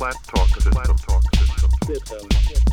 Flat talk system. Flat talk system. system.